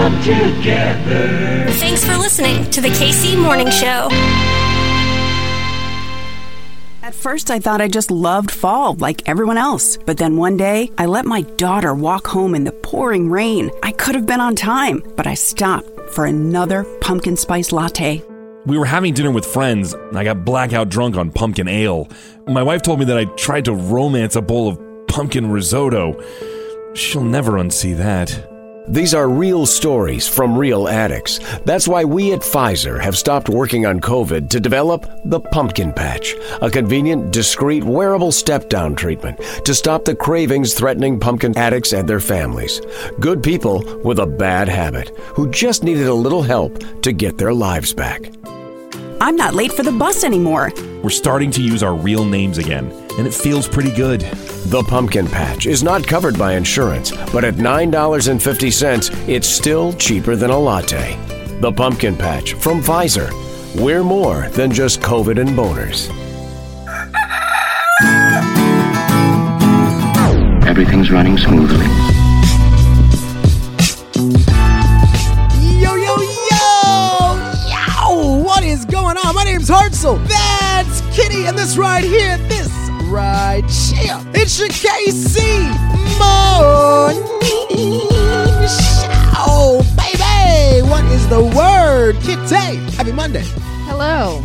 come together. Thanks for listening to the KC Morning Show. At first, I thought I just loved fall like everyone else. But then one day, I let my daughter walk home in the pouring rain. I could have been on time, but I stopped for another pumpkin spice latte. We were having dinner with friends, and I got blackout drunk on pumpkin ale. My wife told me that I tried to romance a bowl of pumpkin risotto. She'll never unsee that. These are real stories from real addicts. That's why we at Pfizer have stopped working on COVID to develop the Pumpkin Patch, a convenient, discreet, wearable step down treatment to stop the cravings threatening pumpkin addicts and their families. Good people with a bad habit who just needed a little help to get their lives back. I'm not late for the bus anymore. We're starting to use our real names again, and it feels pretty good. The Pumpkin Patch is not covered by insurance, but at $9.50, it's still cheaper than a latte. The Pumpkin Patch from Pfizer. We're more than just COVID and boners. Everything's running smoothly. Going on? My name's Hartzell. That's Kitty, and this right here, this right here, it's your KC Morning Show, baby! What is the word? Kitty! Happy Monday. Hello.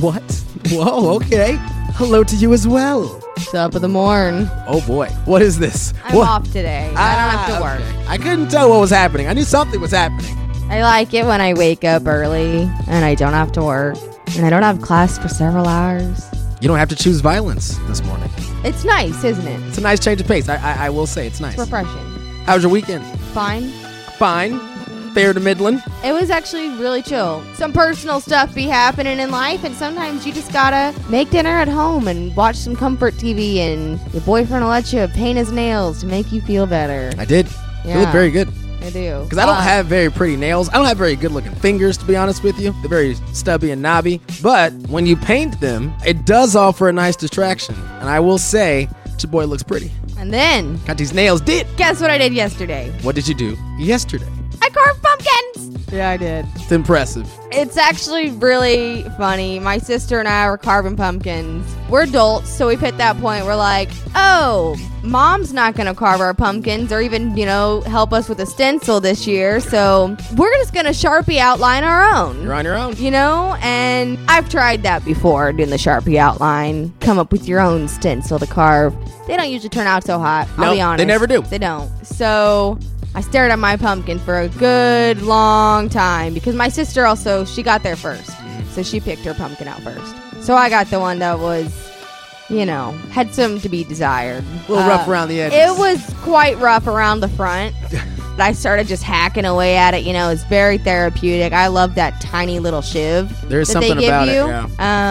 What? Whoa, okay. Hello to you as well. Top of the morn. Oh boy, what is this? I'm What- off today. I don't have to Ah, work. okay. I couldn't tell what was happening. I knew something was happening. I like it when I wake up early and I don't have to work and I don't have class for several hours. You don't have to choose violence this morning. It's nice, isn't it? It's a nice change of pace. I, I, I will say it's nice. It's refreshing. How was your weekend? Fine. Fine. Fair to Midland. It was actually really chill. Some personal stuff be happening in life, and sometimes you just gotta make dinner at home and watch some comfort TV, and your boyfriend will let you paint his nails to make you feel better. I did. They look Yeah. very good. I do. Because I don't Uh, have very pretty nails. I don't have very good looking fingers, to be honest with you. They're very stubby and knobby. But when you paint them, it does offer a nice distraction. And I will say, your boy looks pretty. And then, Got these nails did. guess what I did yesterday? What did you do yesterday? I carved pumpkins! Yeah, I did. It's impressive. It's actually really funny. My sister and I were carving pumpkins. We're adults, so we've hit that point. We're like, oh, mom's not going to carve our pumpkins or even, you know, help us with a stencil this year. So we're just going to Sharpie outline our own. You're on your own. You know, and I've tried that before, doing the Sharpie outline. Come up with your own stencil to carve. They don't usually turn out so hot. I'll Nope, be honest. they never do. They don't. So I stared at my pumpkin for a good long time because my sister also she got there 1st Mm-hmm. so she picked her pumpkin out first. So I got the one that was, you know, had some to be desired. A little rough around the edges. It was quite rough around the front. I started just hacking away at it. You know, it's very therapeutic. I love that tiny little shiv. There's something about it, yeah.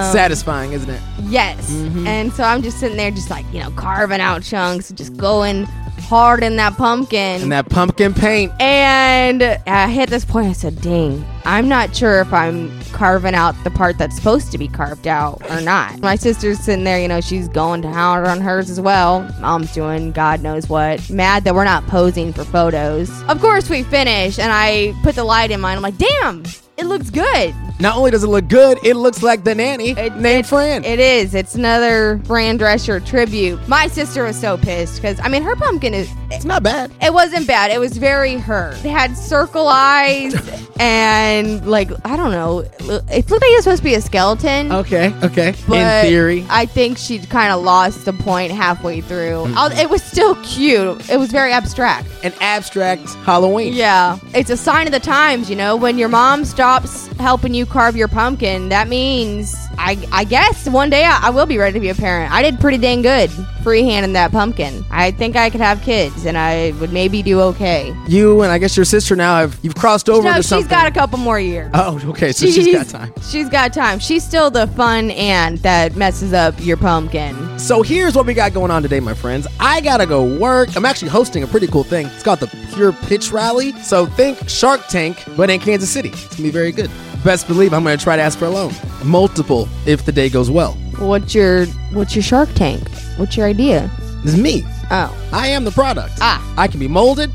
Um, Satisfying, isn't it? Yes. Mhm. And so I'm just sitting there, just like, you know, carving out chunks, just going hard in that pumpkin. And that pumpkin paint. And I hit this point, I said, dang, I'm not sure if I'm carving out the part that's supposed to be carved out or not. My sister's sitting there, you know, she's going to hound on hers as well. Mom's doing God knows what. Mad that we're not posing for photos. Of course, we finish, and I put the light in mine. I'm like, damn, it looks good. Not only does it look good, it looks like the nanny named Fran. It is. It's another Fran Drescher tribute. My sister was so pissed because, I mean, her pumpkin is. It's not bad. It wasn't bad. It was very her. It had circle eyes and, like, I don't know. It looked like it was supposed to be a skeleton. Okay, okay. But In theory. I think she kind of lost the point halfway through. Mm-hmm. It was still cute. It was very abstract. An abstract Halloween. Yeah. It's a sign of the times, you know, when your mom stops helping you carve your pumpkin, that means I I guess one day I, I will be ready to be a parent. I did pretty dang good freehanding that pumpkin. I think I could have kids and I would maybe do okay. You and I guess your sister now have you've crossed over no, into she's something. got a couple more years. Oh, okay. So she's got time. She's got time. She's still the fun aunt that messes up your pumpkin. So here's what we got going on today, my friends. I gotta go work. I'm actually hosting a pretty cool thing. It's called the Pure Pitch Rally. So think Shark Tank, but in Kansas City. It's gonna be very good. Best believe I'm gonna try to ask for a loan. Multiple if the day goes well. What's your What's your Shark Tank? What's your idea? This is me. Oh, I am the product. Ah. I can be molded,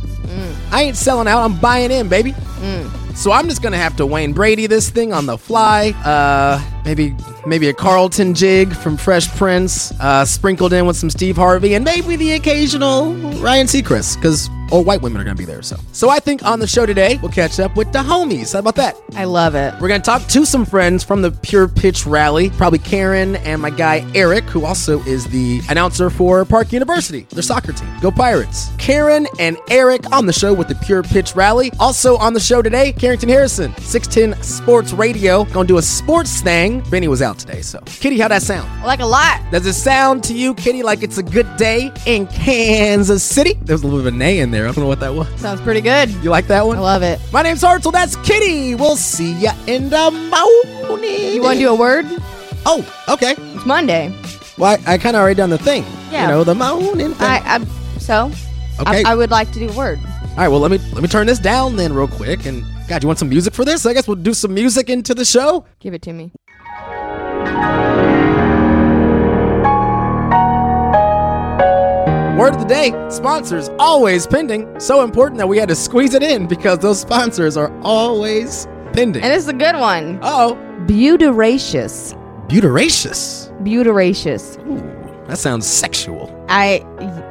I ain't selling out. I'm buying in, baby. So I'm just gonna have to Wayne Brady this thing on the fly. Uh, maybe maybe a Carlton jig from Fresh Prince, uh, sprinkled in with some Steve Harvey, and maybe the occasional Ryan Seacrest, because all white women are gonna be there. So, so I think on the show today we'll catch up with the homies. How about that? I love it. We're gonna talk to some friends from the Pure Pitch Rally, probably Karen and my guy Eric, who also is the announcer for Park University, their soccer team. Go Pirates! Karen and Eric on the show with the Pure Pitch Rally. Also on the show today, Carrington Harrison, 610 Sports Radio, gonna do a sports thing. Benny was out today, so Kitty, how'd that sound? I like a lot. Does it sound to you, Kitty, like it's a good day in Kansas City? There's a little bit of a nay in there. I don't know what that was. Sounds pretty good. You like that one? I love it. My name's Hartzell. That's Kitty. We'll see ya in the morning. You want to do a word? Oh, okay. It's Monday. Well, I, I kind of already done the thing. Yeah. You know, the morning thing. I, I so. Okay. I, I would like to do a word. All right. Well, let me let me turn this down then real quick. And God, you want some music for this? I guess we'll do some music into the show. Give it to me. Word of the day: sponsors always pending. So important that we had to squeeze it in because those sponsors are always pending. And it's a good one. oh, Butyraceous. butyraceous. Butyraceous. Ooh, that sounds sexual. I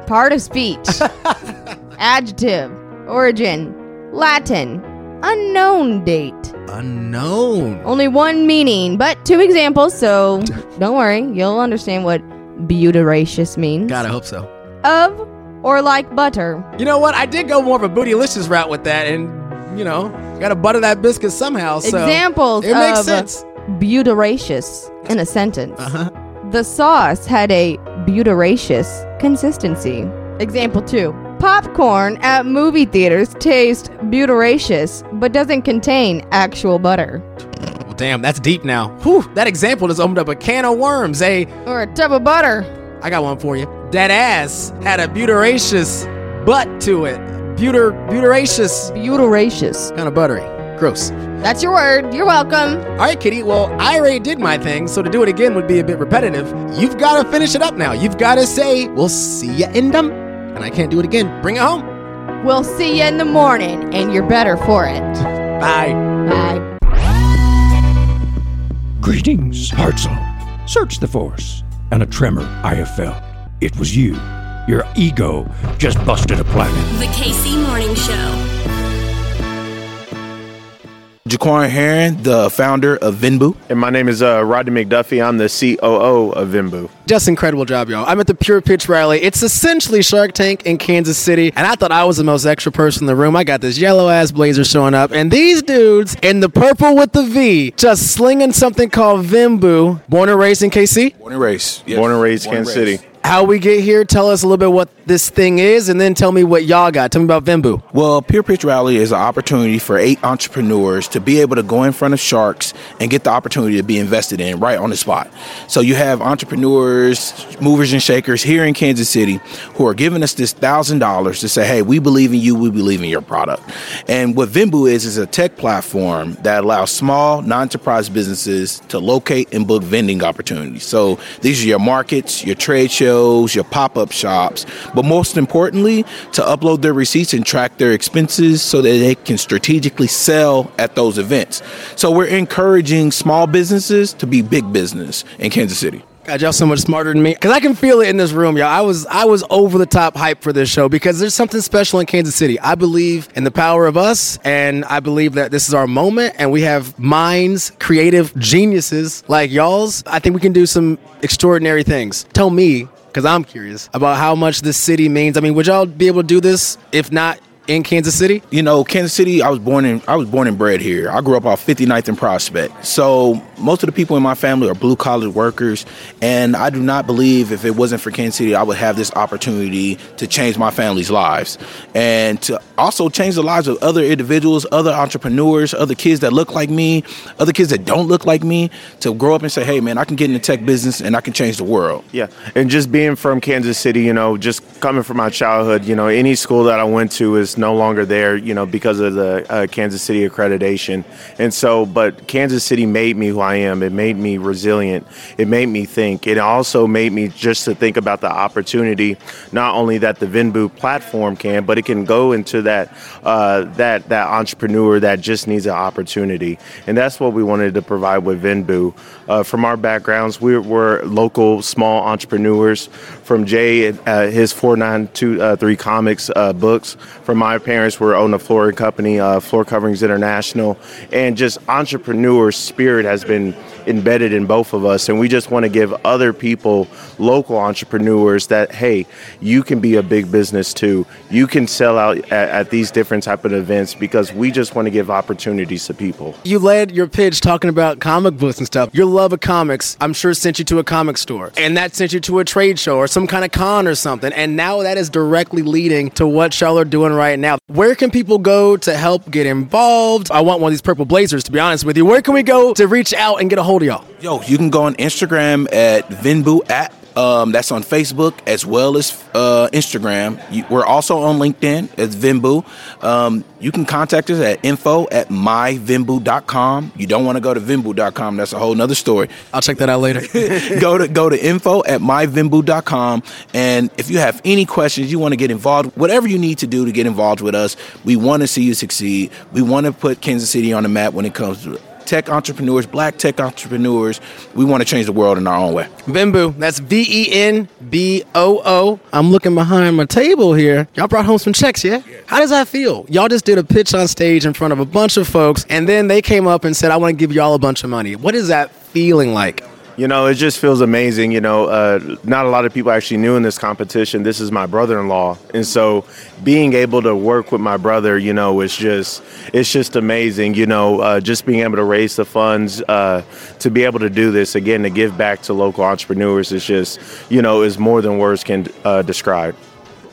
part of speech. Adjective. Origin. Latin. Unknown date. Unknown. Only one meaning, but two examples, so don't worry, you'll understand what butyraceous means. God, I hope so. Of or like butter. You know what? I did go more of a bootylicious route with that, and you know, got to butter that biscuit somehow. So Examples It makes sense. butyraceous in a sentence. Uh-huh. The sauce had a butyraceous consistency. Example 2. Popcorn at movie theaters tastes butyraceous but doesn't contain actual butter. Well, damn, that's deep now. Whew, that example just opened up a can of worms. Hey, Or a tub of butter. I got one for you. That ass had a butyraceous butt to it. Buter, butyraceous, Butyraceous. kind of buttery. Gross. That's your word. You're welcome. All right, Kitty. Well, I already did my thing, so to do it again would be a bit repetitive. You've got to finish it up now. You've got to say, "We'll see you in them," and I can't do it again. Bring it home. We'll see you in the morning, and you're better for it. Bye. Bye. Greetings, Hartzell. Search the force, and a tremor I have felt. It was you. Your ego just busted a planet. The KC Morning Show. Jaquan Heron, the founder of VenBoo. And my name is uh, Rodney McDuffie. I'm the COO of VenBoo. Just incredible job, y'all. I'm at the Pure Pitch Rally. It's essentially Shark Tank in Kansas City, and I thought I was the most extra person in the room. I got this yellow ass blazer showing up, and these dudes in the purple with the V just slinging something called VenBoo. Born and raised in KC. Born and raised. Yes. Born and raised Born Kansas raised. City. How we get here? Tell us a little bit what this thing is, and then tell me what y'all got. Tell me about VenBoo. Well, Pure Pitch Rally is an opportunity for eight entrepreneurs to be able to go in front of sharks and get the opportunity to be invested in right on the spot. So you have entrepreneurs, movers and shakers here in Kansas City who are giving us this thousand dollars to say, "Hey, we believe in you. We believe in your product." And what VenBoo is is a tech platform that allows small, non-enterprise businesses to locate and book vending opportunities. So these are your markets, your trade shows, your pop-up shops, but most importantly, to upload their receipts and track their expenses so that they can strategically sell at those events. So we're encouraging small businesses to be big business in Kansas City. God, y'all so much smarter than me. Cause I can feel it in this room, y'all. I was I was over the top hype for this show because there's something special in Kansas City. I believe in the power of us, and I believe that this is our moment, and we have minds, creative geniuses like y'all's. I think we can do some extraordinary things. Tell me, because I'm curious about how much this city means. I mean, would y'all be able to do this if not in Kansas City? You know, Kansas City, I was born in I was born and bred here. I grew up off 59th and Prospect. So most of the people in my family are blue collar workers and I do not believe if it wasn't for Kansas City I would have this opportunity to change my family's lives and to also change the lives of other individuals, other entrepreneurs, other kids that look like me, other kids that don't look like me to grow up and say, "Hey man, I can get in the tech business and I can change the world." Yeah. And just being from Kansas City, you know, just coming from my childhood, you know, any school that I went to is just no longer there, you know, because of the uh, Kansas City accreditation. And so, but Kansas City made me who I am. It made me resilient. It made me think. It also made me just to think about the opportunity, not only that the VenBoo platform can, but it can go into that uh, that that entrepreneur that just needs an opportunity. And that's what we wanted to provide with VenBoo. Uh, from our backgrounds, we were local small entrepreneurs. From Jay, uh, his 4923 Comics uh, books. From my parents, we're own a flooring company, uh, Floor Coverings International. And just entrepreneur spirit has been embedded in both of us and we just want to give other people local entrepreneurs that hey you can be a big business too you can sell out at, at these different type of events because we just want to give opportunities to people You led your pitch talking about comic books and stuff. Your love of comics, I'm sure, sent you to a comic store. And that sent you to a trade show or some kind of con or something. And now that is directly leading to what y'all are doing right now. Where can people go to help get involved? I want one of these purple blazers, to be honest with you. Where can we go to reach out and get a hold of y'all? Yo, you can go on Instagram at VenBoo app. Um, that's on Facebook as well as uh, Instagram. You, we're also on LinkedIn as VenBoo. Um, you can contact us at info at myvenboo.com. You don't want to go to venboo.com. That's a whole nother story. I'll check that out later. go to go to info at myvenboo.com. And if you have any questions, you want to get involved, whatever you need to do to get involved with us, we want to see you succeed. We want to put Kansas City on the map when it comes to tech entrepreneurs, black tech entrepreneurs. We want to change the world in our own way. VenBoo, that's V E N B O O. I'm looking behind my table here. Y'all brought home some checks, yeah? How does that feel? Y'all just did a pitch on stage in front of a bunch of folks, and then they came up and said, I want to give y'all a bunch of money. What is that feeling like? You know, it just feels amazing. You know, uh, not a lot of people actually knew in this competition. This is my brother-in-law, and so being able to work with my brother, you know, is just it's just amazing. You know, uh, just being able to raise the funds uh, to be able to do this again to give back to local entrepreneurs is just you know is more than words can uh, describe.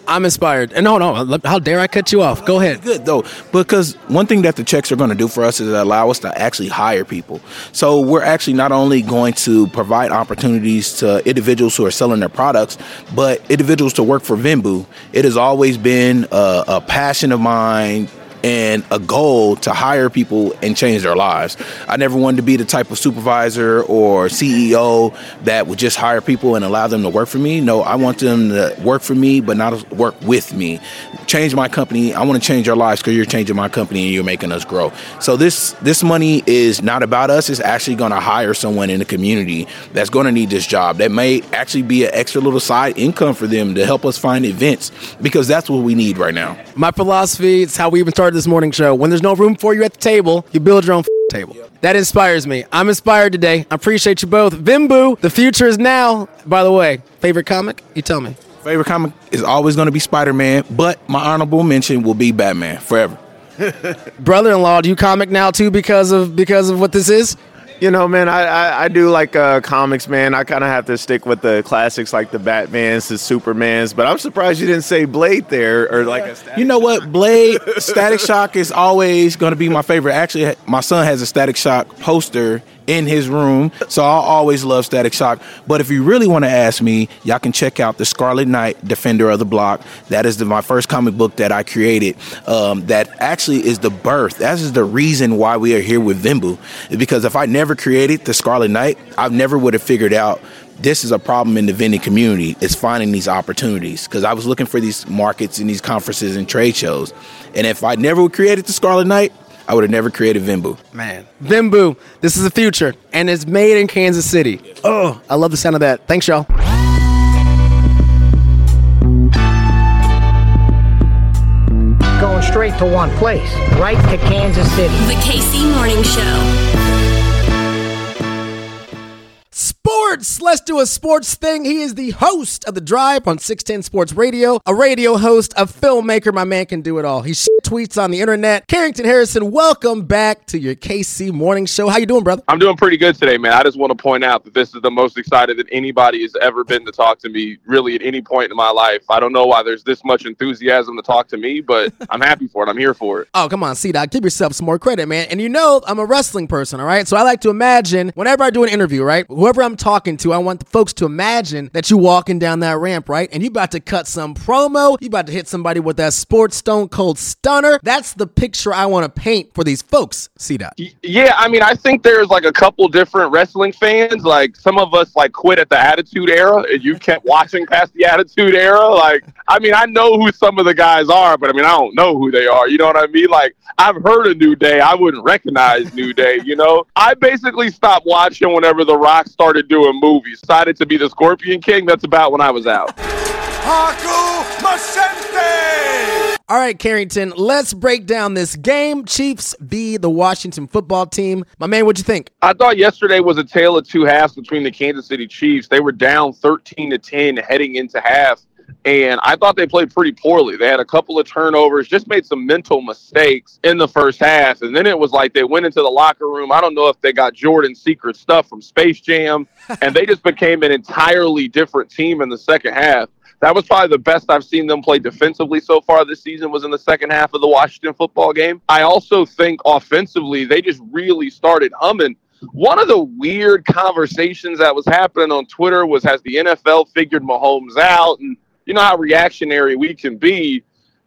I'm inspired. And no, no, how dare I cut you off? Go ahead. Good though, because one thing that the checks are going to do for us is allow us to actually hire people. So we're actually not only going to provide opportunities to individuals who are selling their products, but individuals to work for VenBoo. It has always been a, a passion of mine and a goal to hire people and change their lives. I never wanted to be the type of supervisor or CEO that would just hire people and allow them to work for me. No, I want them to work for me, but not work with me. Change my company. I want to change your lives because you're changing my company and you're making us grow. So this this money is not about us. It's actually going to hire someone in the community that's going to need this job. That may actually be an extra little side income for them to help us find events because that's what we need right now. My philosophy, it's how we even started this morning show. When there's no room for you at the table, you build your own f- table. That inspires me. I'm inspired today. I appreciate you both. VenBoo, the future is now. By the way, favorite comic? You tell me. Favorite comic is always going to be Spider Man, but my honorable mention will be Batman forever. Brother-in-law, do you comic now too because of because of what this is? You know, man, I, I, I do like uh, comics, man. I kind of have to stick with the classics like the Batmans, the Supermans, but I'm surprised you didn't say Blade there or like a You know what? Blade, Static Shock is always going to be my favorite. Actually, my son has a Static Shock poster in his room, so I'll always love Static Shock. But if you really want to ask me, y'all can check out the Scarlet Knight, Defender of the Block. That is the, my first comic book that I created. Um, that actually is the birth. That is the reason why we are here with VenBoo. Because if I never created the Scarlet Knight, I never would have figured out this is a problem in the vending community is finding these opportunities because i was looking for these markets and these conferences and trade shows and if i never created the scarlet knight i would have never created VenBoo Man, VenBoo, this is the future, and it's made in Kansas City. Oh, I love the sound of that. Thanks, y'all. Going straight to one place, right to Kansas City. The KC Morning Show. Sports. Let's do a sports thing. He is the host of The Drive on 610 Sports Radio, a radio host, a filmmaker. My man can do it all. He sh- tweets on the internet. Carrington Harrison, welcome back to your KC Morning Show. How you doing, brother? I'm doing pretty good today, man. I just want to point out that this is the most excited that anybody has ever been to talk to me, really, at any point in my life. I don't know why there's this much enthusiasm to talk to me, but I'm happy for it. I'm here for it. Oh, come on, C Doc. Give yourself some more credit, man. And you know, I'm a wrestling person, all right? So I like to imagine whenever I do an interview, right? Whoever I'm talking talking to, I want the folks to imagine that you walking down that ramp, right? And you about to cut some promo. You about to hit somebody with that sports stone cold stunner. That's the picture I want to paint for these folks. See that? Yeah, I mean, I think there's like a couple different wrestling fans. Like some of us like quit at the Attitude Era, and you kept watching past the Attitude Era. Like, I mean, I know who some of the guys are, but I mean, I don't know who they are. You know what I mean? Like, I've heard of New Day, I wouldn't recognize New Day. You know, I basically stopped watching whenever The Rock started doing movies. Decided to be the Scorpion King. That's about when I was out. All right, Carrington, let's break down this game. Chiefs v. the Washington football team. My man, what'd you think? I thought yesterday was a tale of two halves between the Kansas City Chiefs. They were down 13 to 10 heading into half, and I thought they played pretty poorly. They had a couple of turnovers, just made some mental mistakes in the first half, and then it was like they went into the locker room. I don't know if they got Jordan's secret stuff from Space Jam, and they just became an entirely different team in the second half that was probably the best I've seen them play defensively so far this season was in the second half of the Washington football game. I also think offensively they just really started humming. One of the weird conversations that was happening on Twitter was has the NFL figured Mahomes out and you know how reactionary we can be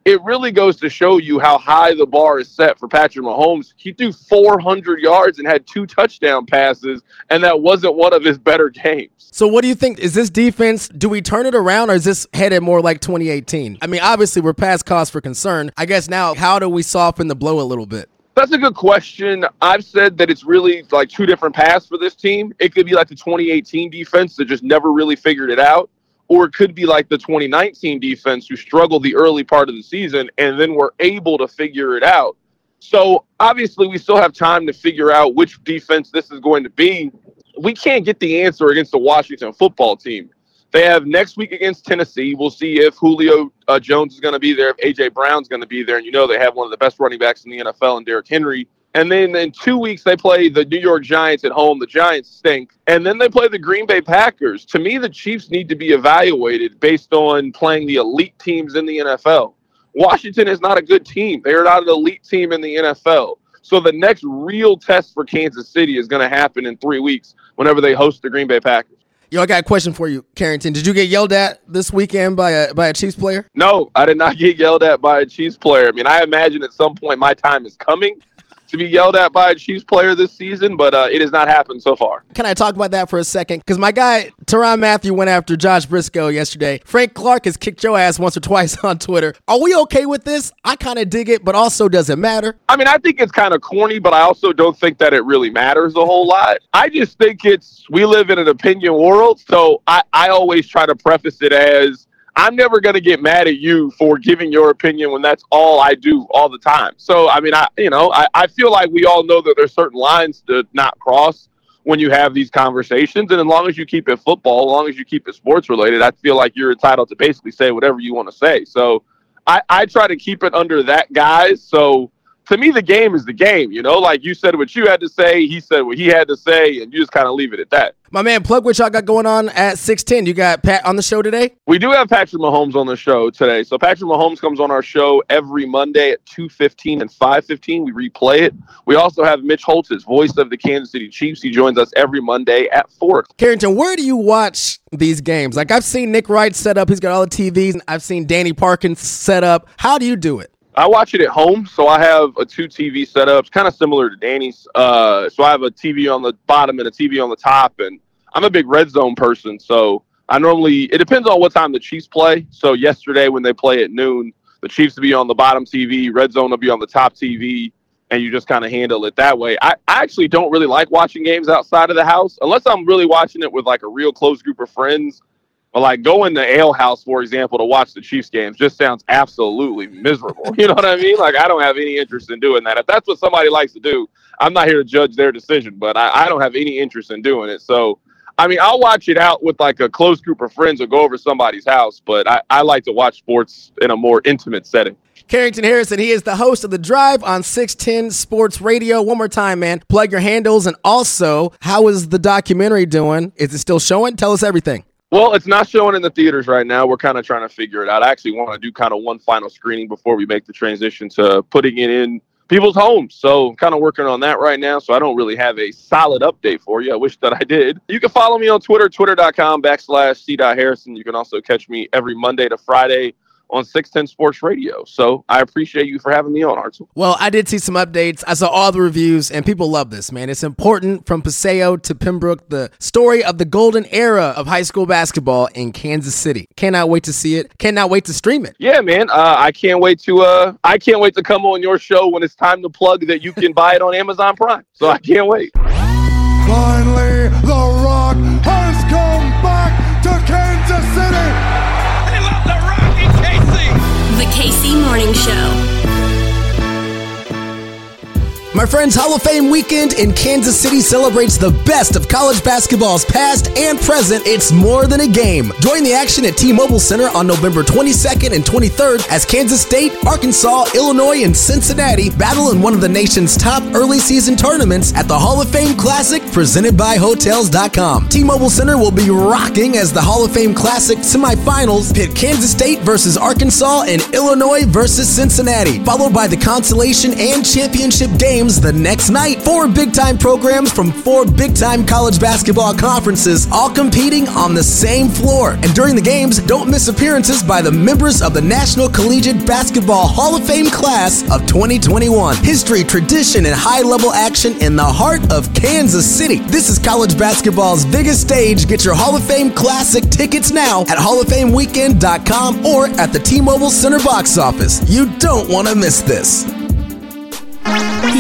it really goes to show you how high the bar is set for Patrick Mahomes. He threw 400 yards and had two touchdown passes, and that wasn't one of his better games. So, what do you think? Is this defense, do we turn it around or is this headed more like 2018? I mean, obviously, we're past cause for concern. I guess now, how do we soften the blow a little bit? That's a good question. I've said that it's really like two different paths for this team. It could be like the 2018 defense that just never really figured it out or it could be like the 2019 defense who struggled the early part of the season and then were able to figure it out. So obviously, we still have time to figure out which defense this is going to be. We can't get the answer against the Washington football team. They have next week against Tennessee. We'll see if Julio uh, Jones is going to be there, if AJ Brown's going to be there, and you know they have one of the best running backs in the NFL, and Derrick Henry. And then in two weeks, they play the New York Giants at home. The Giants stink. And then they play the Green Bay Packers. To me, the Chiefs need to be evaluated based on playing the elite teams in the NFL. Washington is not a good team. They are not an elite team in the NFL. So the next real test for Kansas City is going to happen in three weeks whenever they host the Green Bay Packers. Yo, I got a question for you, Carrington. Did you get yelled at this weekend by a by a Chiefs player? No, I did not get yelled at by a Chiefs player. I mean, I imagine at some point my time is coming to be yelled at by a Chiefs player this season, but uh, it has not happened so far. Can I talk about that for a second? Because my guy Tyrann Mathieu went after Josh Briscoe yesterday. Frank Clark has kicked your ass once or twice on Twitter. Are we okay with this? I kind of dig it, but also does it matter? I mean, I think it's kind of corny, but I also don't think that it really matters a whole lot. I just think it's we live in an opinion world, so I, I always try to preface it as I'm never going to get mad at you for giving your opinion when that's all I do all the time. So, I mean, I, you know, I, I feel like we all know that there's certain lines to not cross when you have these conversations. And as long as you keep it football, as long as you keep it sports related, I feel like you're entitled to basically say whatever you want to say. So I, I try to keep it under that guise. So to me, the game is the game. You know, like you said what you had to say, he said what he had to say, and you just kind of leave it at that. My man, plug what y'all got going on at 610. You got Pat on the show today? We do have Patrick Mahomes on the show today. So Patrick Mahomes comes on our show every Monday at 2.15 and 5.15. We replay it. We also have Mitch Holthus, voice of the Kansas City Chiefs. He joins us every Monday at 4. Carrington, where do you watch these games? Like I've seen Nick Wright set up. He's got all the TVs. I've seen Danny Parkins set up. How do you do it? I watch it at home, so I have a two TV setup, kind of similar to Danny's. Uh, so I have a TV on the bottom and a TV on the top, and I'm a big red zone person. So I normally it depends on what time the Chiefs play. So yesterday when they play at noon, the Chiefs will be on the bottom TV, red zone will be on the top TV, and you just kind of handle it that way. I, I actually don't really like watching games outside of the house unless I'm really watching it with like a real close group of friends but like going to Ale House, for example, to watch the Chiefs games just sounds absolutely miserable. You know what I mean? Like I don't have any interest in doing that. If that's what somebody likes to do, I'm not here to judge their decision, but I, I don't have any interest in doing it. So I mean, I'll watch it out with like a close group of friends or go over somebody's house, but I, I like to watch sports in a more intimate setting. Carrington Harrison, he is the host of The Drive on 610 Sports Radio. One more time, man. Plug your handles and also, how is the documentary doing? Is it still showing? Tell us everything. Well, it's not showing in the theaters right now. We're kind of trying to figure it out. I actually want to do kind of one final screening before we make the transition to putting it in people's homes. So kind of working on that right now. So I don't really have a solid update for you. I wish that I did. You can follow me on Twitter, twitter.com backslash C. Harrison. You can also catch me every Monday to Friday on 610 Sports Radio. So I appreciate you for having me on, Hartzell. Well, I did see some updates. I saw all the reviews, and people love this, man. It's important from Paseo to Pembroke, the story of the golden era of high school basketball in Kansas City. Cannot wait to see it. Cannot wait to stream it. Yeah, man. Uh, I can't wait to uh, I can't wait to come on your show when it's time to plug that you can buy it on Amazon Prime. So I can't wait. KC Morning Show. My friends, Hall of Fame weekend in Kansas City celebrates the best of college basketball's past and present. It's more than a game. Join the action at T-Mobile Center on November 22nd and 23rd as Kansas State, Arkansas, Illinois, and Cincinnati battle in one of the nation's top early season tournaments at the Hall of Fame Classic presented by Hotels.com. T-Mobile Center will be rocking as the Hall of Fame Classic semifinals pit Kansas State versus Arkansas and Illinois versus Cincinnati, followed by the consolation and championship game games the next night. Four big time programs from four big time college basketball conferences, all competing on the same floor. And during the games, don't miss appearances by the members of the National Collegiate Basketball Hall of Fame class of 2021. History, tradition, and high level action in the heart of Kansas City. This is college basketball's biggest stage. Get your Hall of Fame Classic tickets now at HallOfFameWeekend.com or at the T Mobile Center box office. You don't want to miss this.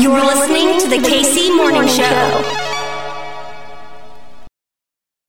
You're listening to the KC Morning Show.